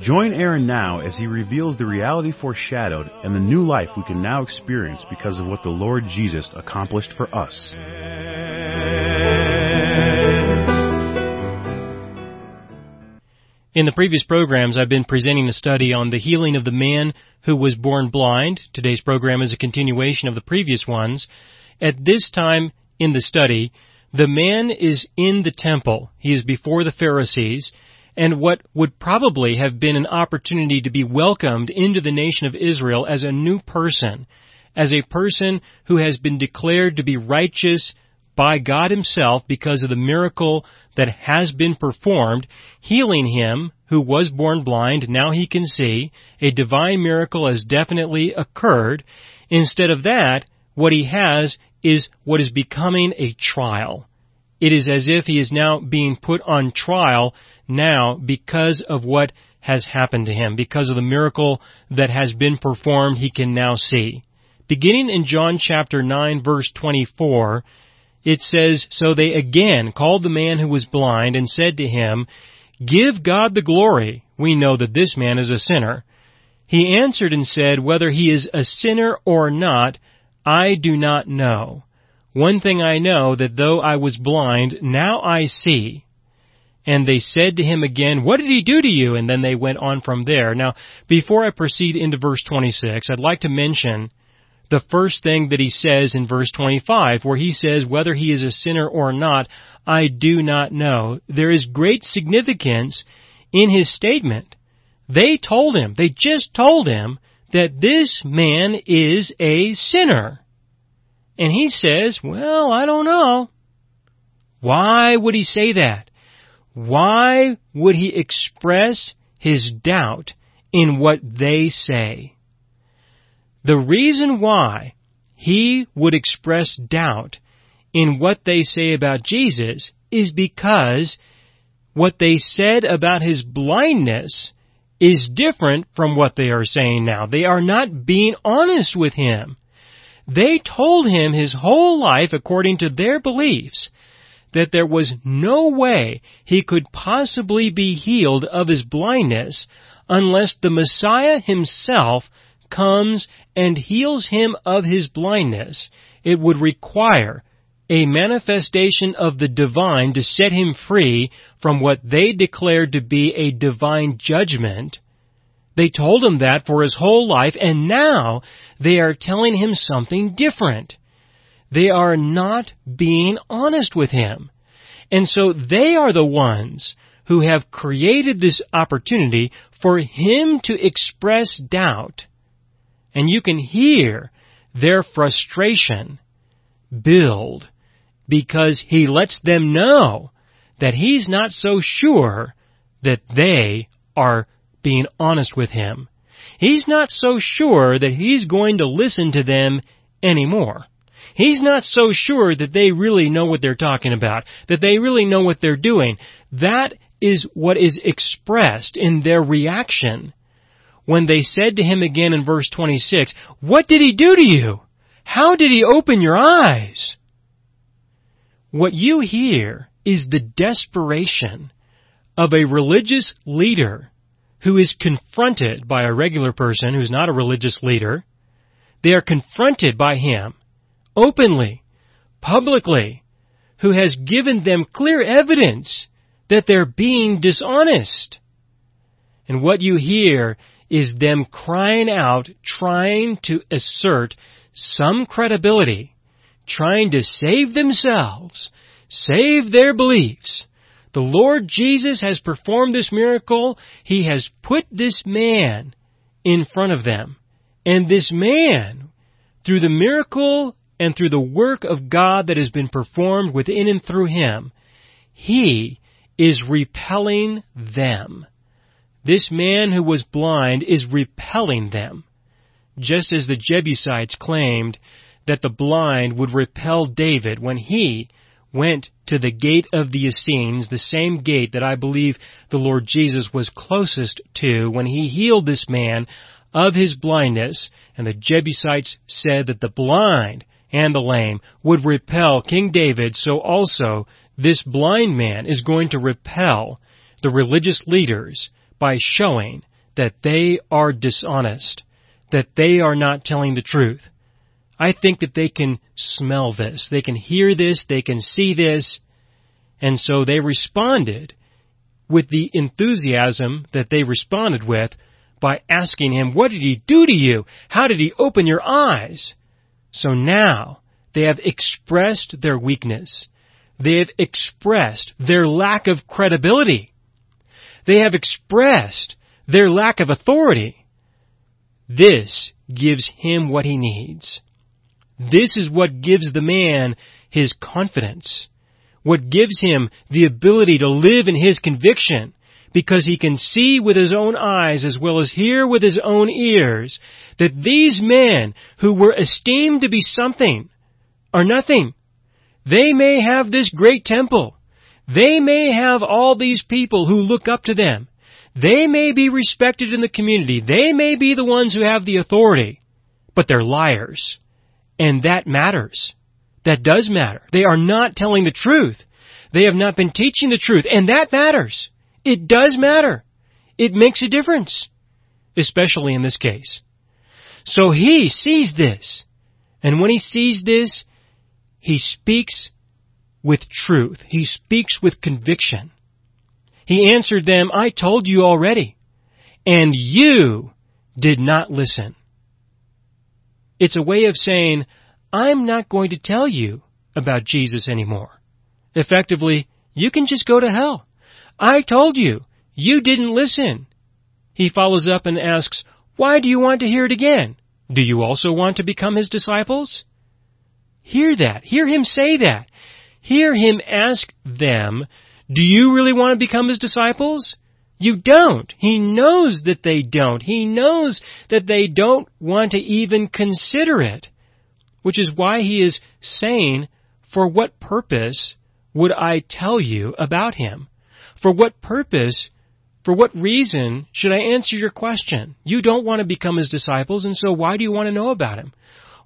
Join Aaron now as he reveals the reality foreshadowed and the new life we can now experience because of what the Lord Jesus accomplished for us. In the previous programs, I've been presenting a study on the healing of the man who was born blind. Today's program is a continuation of the previous ones. At this time in the study, the man is in the temple. He is before the Pharisees and what would probably have been an opportunity to be welcomed into the nation of Israel as a new person, as a person who has been declared to be righteous by God Himself because of the miracle that has been performed, healing him who was born blind, now he can see. A divine miracle has definitely occurred. Instead of that, what he has is what is becoming a trial. It is as if he is now being put on trial now because of what has happened to him, because of the miracle that has been performed, he can now see. Beginning in John chapter 9 verse 24, it says, So they again called the man who was blind and said to him, Give God the glory. We know that this man is a sinner. He answered and said, Whether he is a sinner or not, I do not know. One thing I know, that though I was blind, now I see. And they said to him again, What did he do to you? And then they went on from there. Now, before I proceed into verse 26, I'd like to mention the first thing that he says in verse 25, where he says, Whether he is a sinner or not, I do not know. There is great significance in his statement. They told him, they just told him, that this man is a sinner. And he says, Well, I don't know. Why would he say that? Why would he express his doubt in what they say? The reason why he would express doubt in what they say about Jesus is because what they said about his blindness is different from what they are saying now. They are not being honest with him. They told him his whole life, according to their beliefs, that there was no way he could possibly be healed of his blindness unless the Messiah himself comes and heals him of his blindness. It would require a manifestation of the divine to set him free from what they declared to be a divine judgment. They told him that for his whole life, and now they are telling him something different. They are not being honest with him. And so they are the ones who have created this opportunity for him to express doubt. And you can hear their frustration build because he lets them know that he's not so sure that they are being honest with him. He's not so sure that he's going to listen to them anymore. He's not so sure that they really know what they're talking about, that they really know what they're doing. That is what is expressed in their reaction when they said to him again in verse 26, What did he do to you? How did he open your eyes? What you hear is the desperation of a religious leader who is confronted by a regular person who's not a religious leader. They are confronted by him openly, publicly, who has given them clear evidence that they're being dishonest. And what you hear is them crying out, trying to assert some credibility, trying to save themselves, save their beliefs. The Lord Jesus has performed this miracle. He has put this man in front of them. And this man, through the miracle and through the work of God that has been performed within and through him, he is repelling them. This man who was blind is repelling them. just as the Jebusites claimed that the blind would repel David when he went to the gate of the Essenes, the same gate that I believe the Lord Jesus was closest to when he healed this man of his blindness, and the Jebusites said that the blind and the lame would repel King David, so also this blind man is going to repel the religious leaders by showing that they are dishonest, that they are not telling the truth. I think that they can smell this. They can hear this. They can see this. And so they responded with the enthusiasm that they responded with by asking him, what did he do to you? How did he open your eyes? So now they have expressed their weakness. They have expressed their lack of credibility. They have expressed their lack of authority. This gives him what he needs. This is what gives the man his confidence. What gives him the ability to live in his conviction because he can see with his own eyes as well as hear with his own ears that these men who were esteemed to be something are nothing. They may have this great temple. They may have all these people who look up to them. They may be respected in the community. They may be the ones who have the authority. But they're liars. And that matters. That does matter. They are not telling the truth. They have not been teaching the truth. And that matters. It does matter. It makes a difference. Especially in this case. So he sees this. And when he sees this, he speaks with truth. He speaks with conviction. He answered them, I told you already, and you did not listen. It's a way of saying, I'm not going to tell you about Jesus anymore. Effectively, you can just go to hell. I told you. You didn't listen. He follows up and asks, Why do you want to hear it again? Do you also want to become his disciples? Hear that. Hear him say that. Hear him ask them, Do you really want to become his disciples? You don't. He knows that they don't. He knows that they don't want to even consider it. Which is why he is saying, For what purpose would I tell you about him? For what purpose, for what reason should I answer your question? You don't want to become his disciples, and so why do you want to know about him?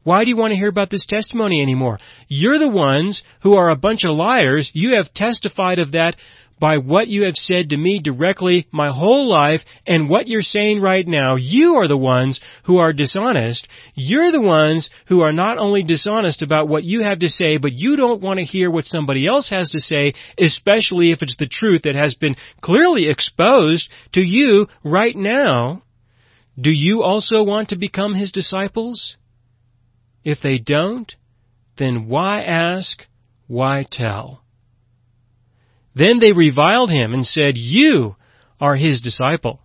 Why do you want to hear about this testimony anymore? You're the ones who are a bunch of liars. You have testified of that by what you have said to me directly my whole life and what you're saying right now. You are the ones who are dishonest. You're the ones who are not only dishonest about what you have to say, but you don't want to hear what somebody else has to say, especially if it's the truth that has been clearly exposed to you right now. Do you also want to become his disciples? If they don't, then why ask? Why tell? Then they reviled him and said, You are his disciple.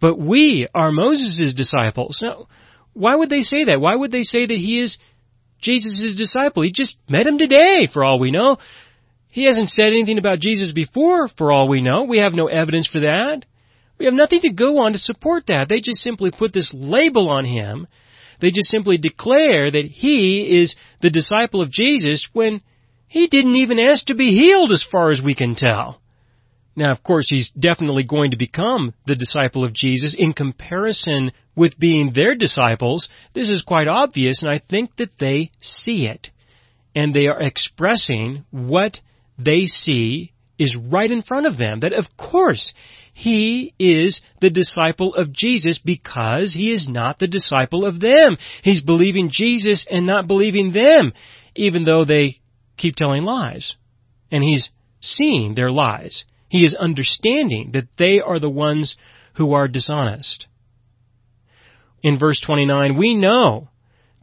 But we are Moses' disciples. Now, why would they say that? Why would they say that he is Jesus' disciple? He just met him today, for all we know. He hasn't said anything about Jesus before, for all we know. We have no evidence for that. We have nothing to go on to support that. They just simply put this label on him. They just simply declare that he is the disciple of Jesus when he didn't even ask to be healed as far as we can tell. Now, of course, he's definitely going to become the disciple of Jesus in comparison with being their disciples. This is quite obvious, and I think that they see it. And they are expressing what they see is right in front of them. That, of course, he is the disciple of Jesus because he is not the disciple of them. He's believing Jesus and not believing them, even though they keep telling lies. And he's seeing their lies. He is understanding that they are the ones who are dishonest. In verse 29, we know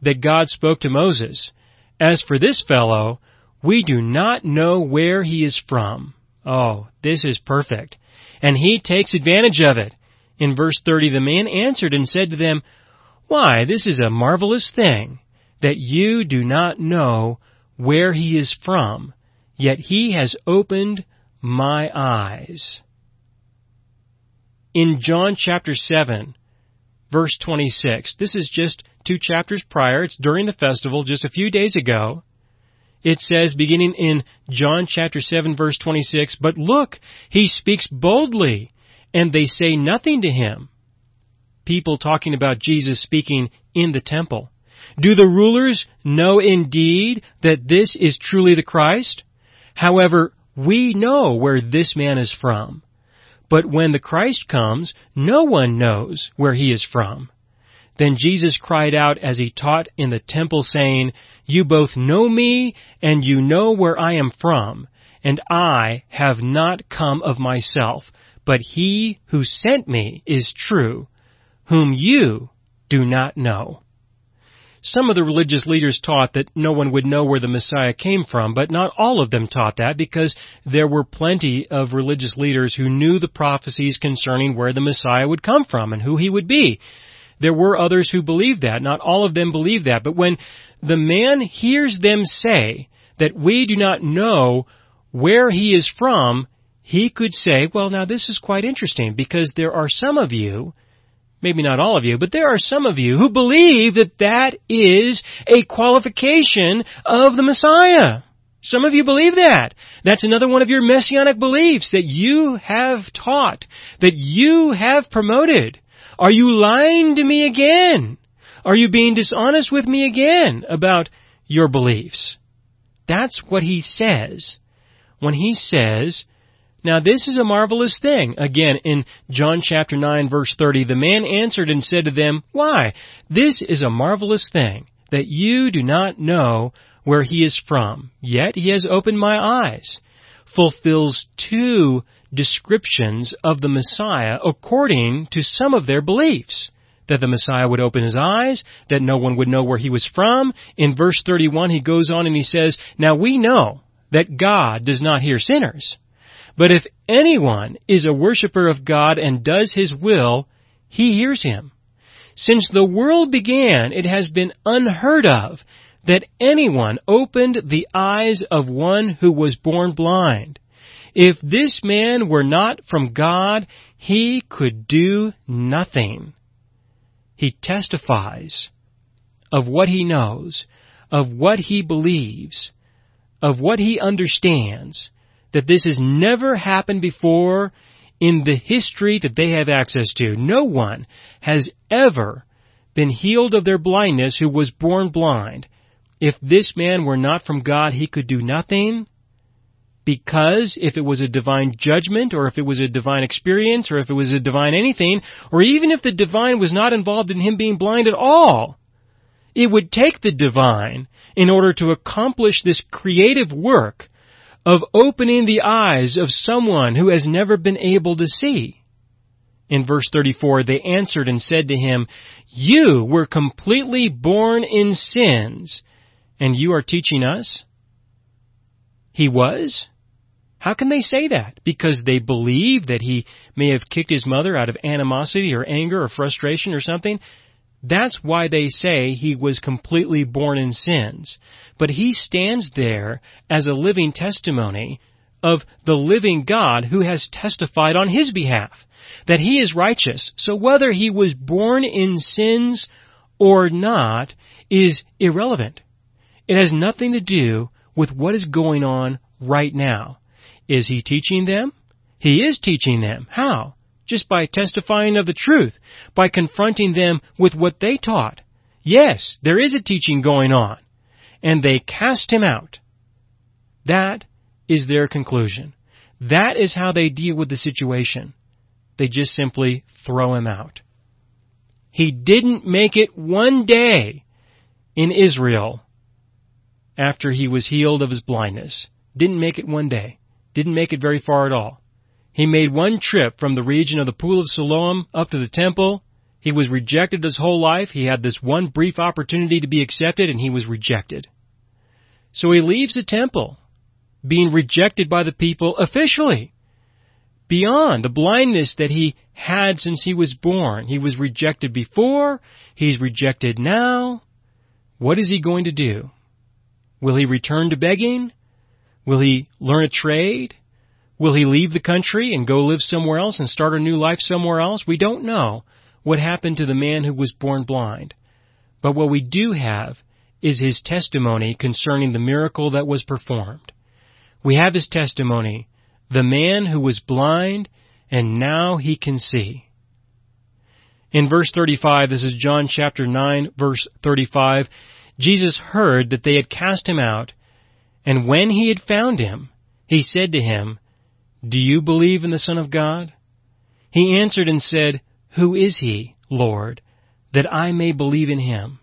that God spoke to Moses, As for this fellow, we do not know where he is from. Oh, this is perfect. And he takes advantage of it. In verse 30, the man answered and said to them, Why, this is a marvelous thing, that you do not know where he is from, yet he has opened my eyes. In John chapter 7, verse 26. This is just two chapters prior. It's during the festival, just a few days ago. It says, beginning in John chapter 7 verse 26, But look, he speaks boldly, and they say nothing to him. People talking about Jesus speaking in the temple. Do the rulers know indeed that this is truly the Christ? However, we know where this man is from. But when the Christ comes, no one knows where he is from. Then Jesus cried out as he taught in the temple saying, You both know me and you know where I am from, and I have not come of myself, but he who sent me is true, whom you do not know. Some of the religious leaders taught that no one would know where the Messiah came from, but not all of them taught that because there were plenty of religious leaders who knew the prophecies concerning where the Messiah would come from and who he would be. There were others who believed that. Not all of them believed that. But when the man hears them say that we do not know where he is from, he could say, well, now this is quite interesting because there are some of you, maybe not all of you, but there are some of you who believe that that is a qualification of the Messiah. Some of you believe that. That's another one of your messianic beliefs that you have taught, that you have promoted. Are you lying to me again? Are you being dishonest with me again about your beliefs? That's what he says when he says, now this is a marvelous thing. Again, in John chapter 9 verse 30, the man answered and said to them, Why? This is a marvelous thing, that you do not know where he is from. Yet he has opened my eyes. Fulfills two descriptions of the Messiah according to some of their beliefs. That the Messiah would open his eyes, that no one would know where he was from. In verse 31 he goes on and he says, Now we know that God does not hear sinners. But if anyone is a worshiper of God and does his will, he hears him. Since the world began, it has been unheard of that anyone opened the eyes of one who was born blind. If this man were not from God, he could do nothing. He testifies of what he knows, of what he believes, of what he understands, that this has never happened before in the history that they have access to. No one has ever been healed of their blindness who was born blind. If this man were not from God, he could do nothing because if it was a divine judgment or if it was a divine experience or if it was a divine anything or even if the divine was not involved in him being blind at all, it would take the divine in order to accomplish this creative work of opening the eyes of someone who has never been able to see. In verse 34, they answered and said to him, You were completely born in sins, and you are teaching us? He was? How can they say that? Because they believe that he may have kicked his mother out of animosity or anger or frustration or something? That's why they say he was completely born in sins. But he stands there as a living testimony of the living God who has testified on his behalf that he is righteous. So whether he was born in sins or not is irrelevant. It has nothing to do with what is going on right now. Is he teaching them? He is teaching them. How? Just by testifying of the truth, by confronting them with what they taught. Yes, there is a teaching going on. And they cast him out. That is their conclusion. That is how they deal with the situation. They just simply throw him out. He didn't make it one day in Israel after he was healed of his blindness. Didn't make it one day didn't make it very far at all. He made one trip from the region of the Pool of Siloam up to the temple. He was rejected his whole life. He had this one brief opportunity to be accepted and he was rejected. So he leaves the temple, being rejected by the people officially. Beyond the blindness that he had since he was born. He was rejected before, he's rejected now. What is he going to do? Will he return to begging? Will he learn a trade? Will he leave the country and go live somewhere else and start a new life somewhere else? We don't know. what happened to the man who was born blind. But what we do have is his testimony concerning the miracle that was performed. We have his testimony, the man who was blind and now he can see. In verse 35, this is John chapter 9 verse 35, Jesus heard that they had cast him out, and when he had found him, he said to him, Do you believe in the Son of God? He answered and said, Who is he, Lord, that I may believe in him?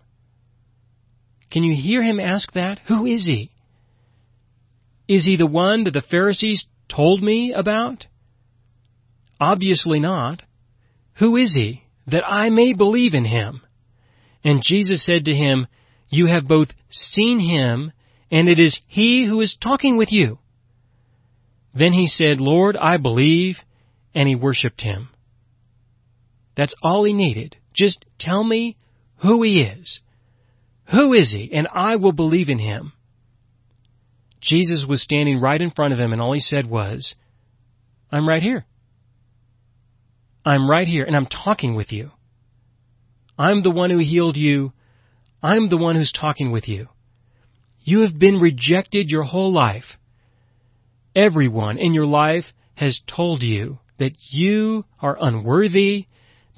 Can you hear him ask that? Who is he? Is he the one that the Pharisees told me about? Obviously not. Who is he, that I may believe in him? And Jesus said to him, You have both seen him, and it is he who is talking with you. Then he said, Lord, I believe, and he worshiped him. That's all he needed. Just tell me who he is. Who is he? And I will believe in him. Jesus was standing right in front of him, and all he said was, I'm right here. I'm right here, and I'm talking with you. I'm the one who healed you. I'm the one who's talking with you. You have been rejected your whole life. Everyone in your life has told you that you are unworthy,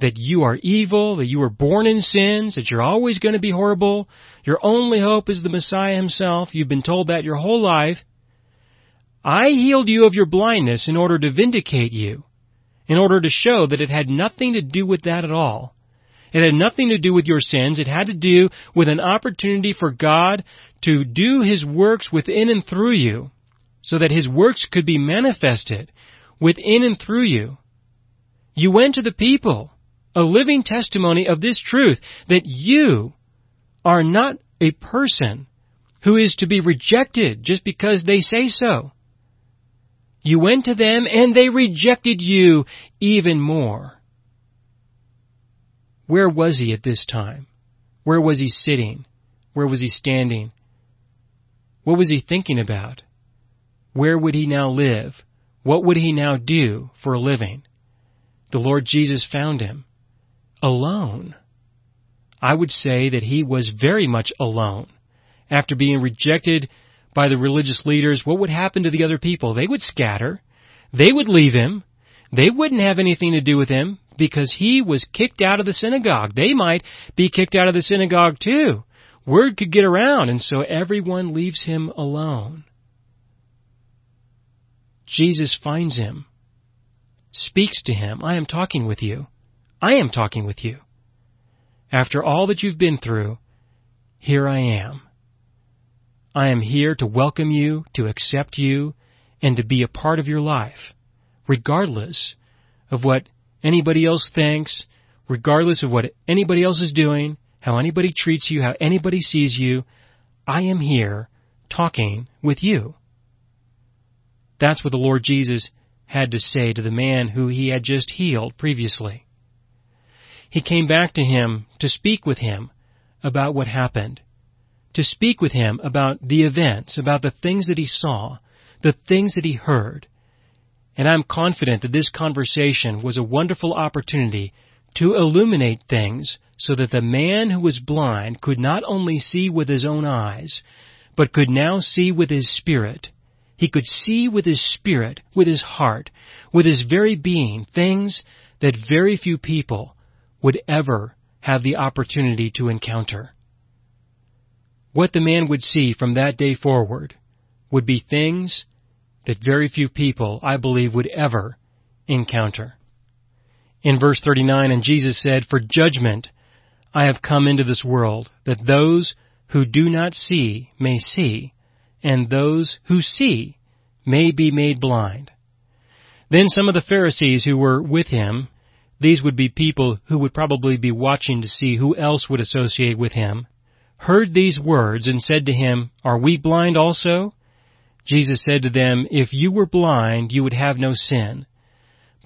that you are evil, that you were born in sins, that you're always going to be horrible. Your only hope is the Messiah himself. You've been told that your whole life. I healed you of your blindness in order to vindicate you, in order to show that it had nothing to do with that at all. It had nothing to do with your sins. It had to do with an opportunity for God to do His works within and through you, so that His works could be manifested within and through you. You went to the people a living testimony of this truth that you are not a person who is to be rejected just because they say so. You went to them and they rejected you even more. Where was he at this time? Where was he sitting? Where was he standing? What was he thinking about? Where would he now live? What would he now do for a living? The Lord Jesus found him alone. I would say that he was very much alone. After being rejected by the religious leaders, what would happen to the other people? They would scatter. They would leave him. They wouldn't have anything to do with him because he was kicked out of the synagogue. They might be kicked out of the synagogue too. Word could get around and so everyone leaves him alone. Jesus finds him, speaks to him, I am talking with you. I am talking with you. After all that you've been through, here I am. I am here to welcome you, to accept you, and to be a part of your life, regardless of what anybody else thinks, regardless of what anybody else is doing, how anybody treats you, how anybody sees you. I am here talking with you. That's what the Lord Jesus had to say to the man who he had just healed previously he came back to him to speak with him about what happened, to speak with him about the events, about the things that he saw, the things that he heard. And I'm confident that this conversation was a wonderful opportunity to illuminate things so that the man who was blind could not only see with his own eyes, but could now see with his spirit. He could see with his spirit, with his heart, with his very being, things that very few people would ever have the opportunity to encounter. What the man would see from that day forward would be things that very few people, I believe, would ever encounter. In verse 39, and Jesus said, For judgment I have come into this world, that those who do not see may see, and those who see may be made blind. Then some of the Pharisees who were with him these would be people who would probably be watching to see who else would associate with him, heard these words and said to him, Are we blind also? Jesus said to them, If you were blind, you would have no sin.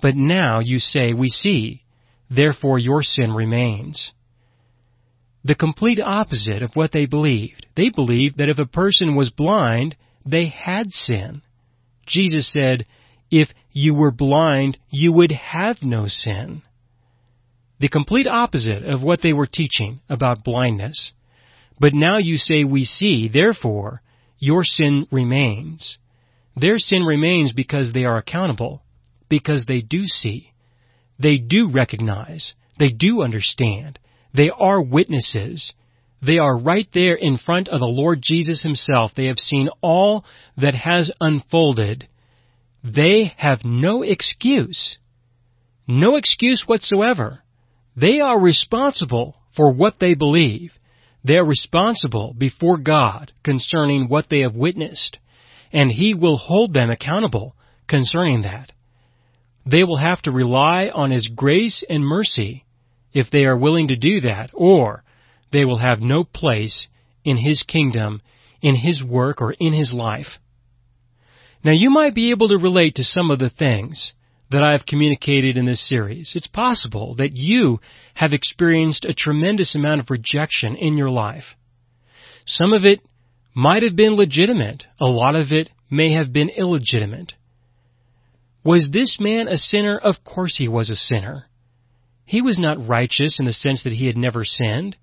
But now you say, We see, therefore your sin remains. The complete opposite of what they believed. They believed that if a person was blind, they had sin. Jesus said, if you were blind, you would have no sin. the complete opposite of what they were teaching about blindness. But now you say we see, therefore, your sin remains. Their sin remains because they are accountable, because they do see. They do recognize. They do understand. They are witnesses. They are right there in front of the Lord Jesus Himself. They have seen all that has unfolded. They have no excuse. No excuse whatsoever. They are responsible for what they believe. They are responsible before God concerning what they have witnessed, and He will hold them accountable concerning that. They will have to rely on His grace and mercy if they are willing to do that, or they will have no place in His kingdom, in His work, or in His life. Now you might be able to relate to some of the things that I have communicated in this series. It's possible that you have experienced a tremendous amount of rejection in your life. Some of it might have been legitimate. A lot of it may have been illegitimate. Was this man a sinner? Of course he was a sinner. He was not righteous in the sense that he had never sinned.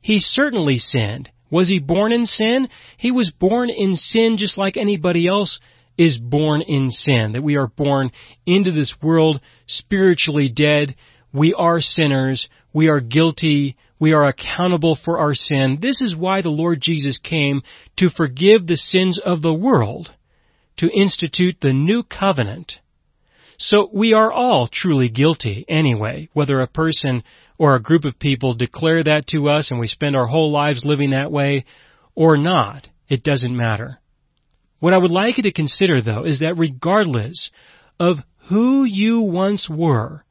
He certainly sinned. Was he born in sin? He was born in sin just like anybody else is born in sin, that we are born into this world spiritually dead. We are sinners. We are guilty. We are accountable for our sin. This is why the Lord Jesus came to forgive the sins of the world, to institute the new covenant. So we are all truly guilty anyway, whether a person or a group of people declare that to us and we spend our whole lives living that way or not. It doesn't matter. What I would like you to consider though is that regardless of who you once were,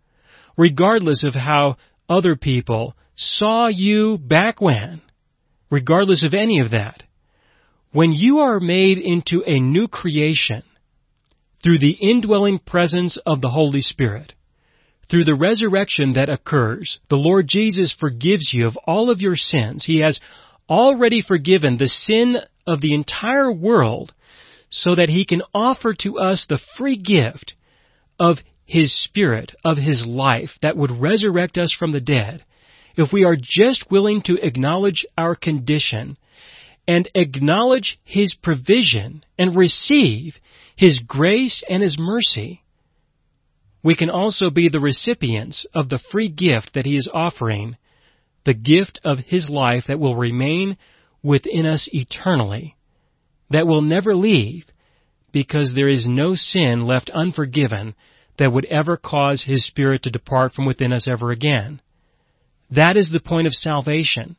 regardless of how other people saw you back when, regardless of any of that, when you are made into a new creation through the indwelling presence of the Holy Spirit, through the resurrection that occurs, the Lord Jesus forgives you of all of your sins. He has already forgiven the sin of the entire world so that he can offer to us the free gift of his spirit, of his life that would resurrect us from the dead, if we are just willing to acknowledge our condition and acknowledge his provision and receive his grace and his mercy, we can also be the recipients of the free gift that he is offering, the gift of his life that will remain within us eternally that will never leave because there is no sin left unforgiven that would ever cause His Spirit to depart from within us ever again. That is the point of salvation.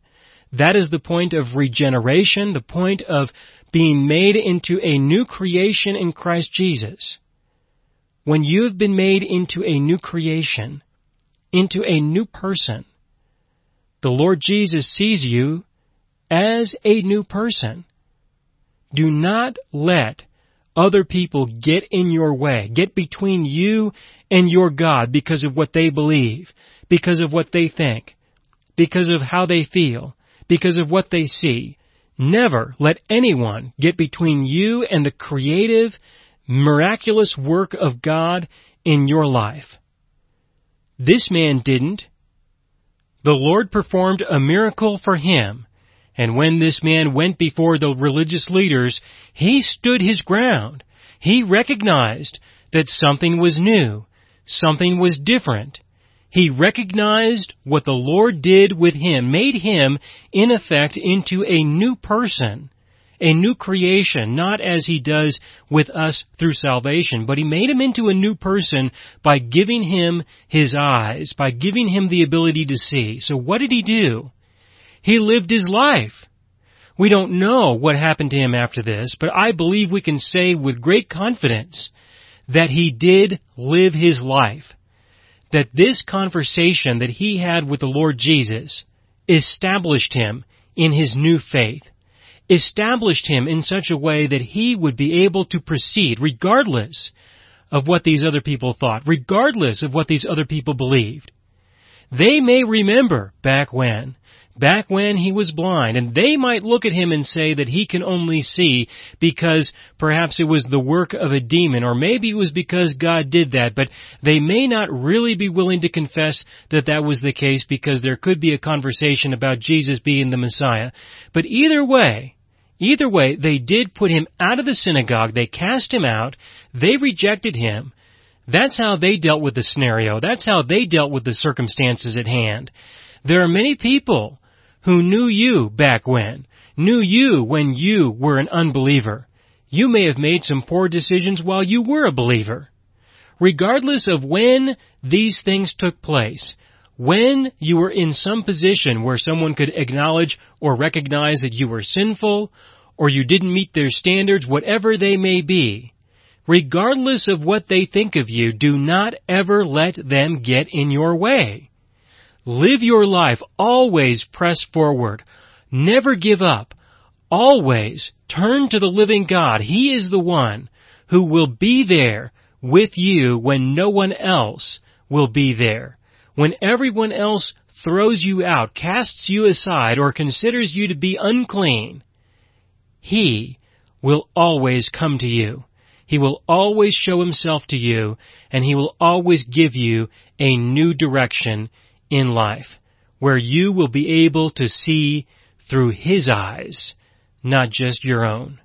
That is the point of regeneration, the point of being made into a new creation in Christ Jesus. When you have been made into a new creation, into a new person, the Lord Jesus sees you as a new person. Do not let other people get in your way, get between you and your God because of what they believe, because of what they think, because of how they feel, because of what they see. Never let anyone get between you and the creative, miraculous work of God in your life. This man didn't. The Lord performed a miracle for him and when this man went before the religious leaders, he stood his ground. He recognized that something was new, something was different. He recognized what the Lord did with him, made him, in effect, into a new person, a new creation, not as he does with us through salvation, but he made him into a new person by giving him his eyes, by giving him the ability to see. So what did he do? He lived his life. We don't know what happened to him after this, but I believe we can say with great confidence that he did live his life. That this conversation that he had with the Lord Jesus established him in his new faith, established him in such a way that he would be able to proceed regardless of what these other people thought, regardless of what these other people believed. They may remember back when back when he was blind. And they might look at him and say that he can only see because perhaps it was the work of a demon, or maybe it was because God did that, but they may not really be willing to confess that that was the case because there could be a conversation about Jesus being the Messiah. But either way, Either way, they did put him out of the synagogue, they cast him out, they rejected him. That's how they dealt with the scenario. That's how they dealt with the circumstances at hand. There are many people who knew you back when, knew you when you were an unbeliever. You may have made some poor decisions while you were a believer. Regardless of when these things took place, when you were in some position where someone could acknowledge or recognize that you were sinful, or you didn't meet their standards, whatever they may be, regardless of what they think of you, do not ever let them get in your way. Live your life. Always press forward. Never give up. Always turn to the living God. He is the one who will be there with you when no one else will be there. When everyone else throws you out, casts you aside, or considers you to be unclean, He will always come to you. He will always show Himself to you, and He will always give you a new direction in life, where you will be able to see through His eyes, not just your own.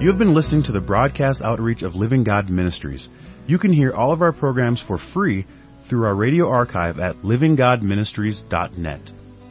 You have been listening to the broadcast outreach of Living God Ministries. You can hear all of our programs for free through our radio archive at livinggodministries.net.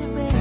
you.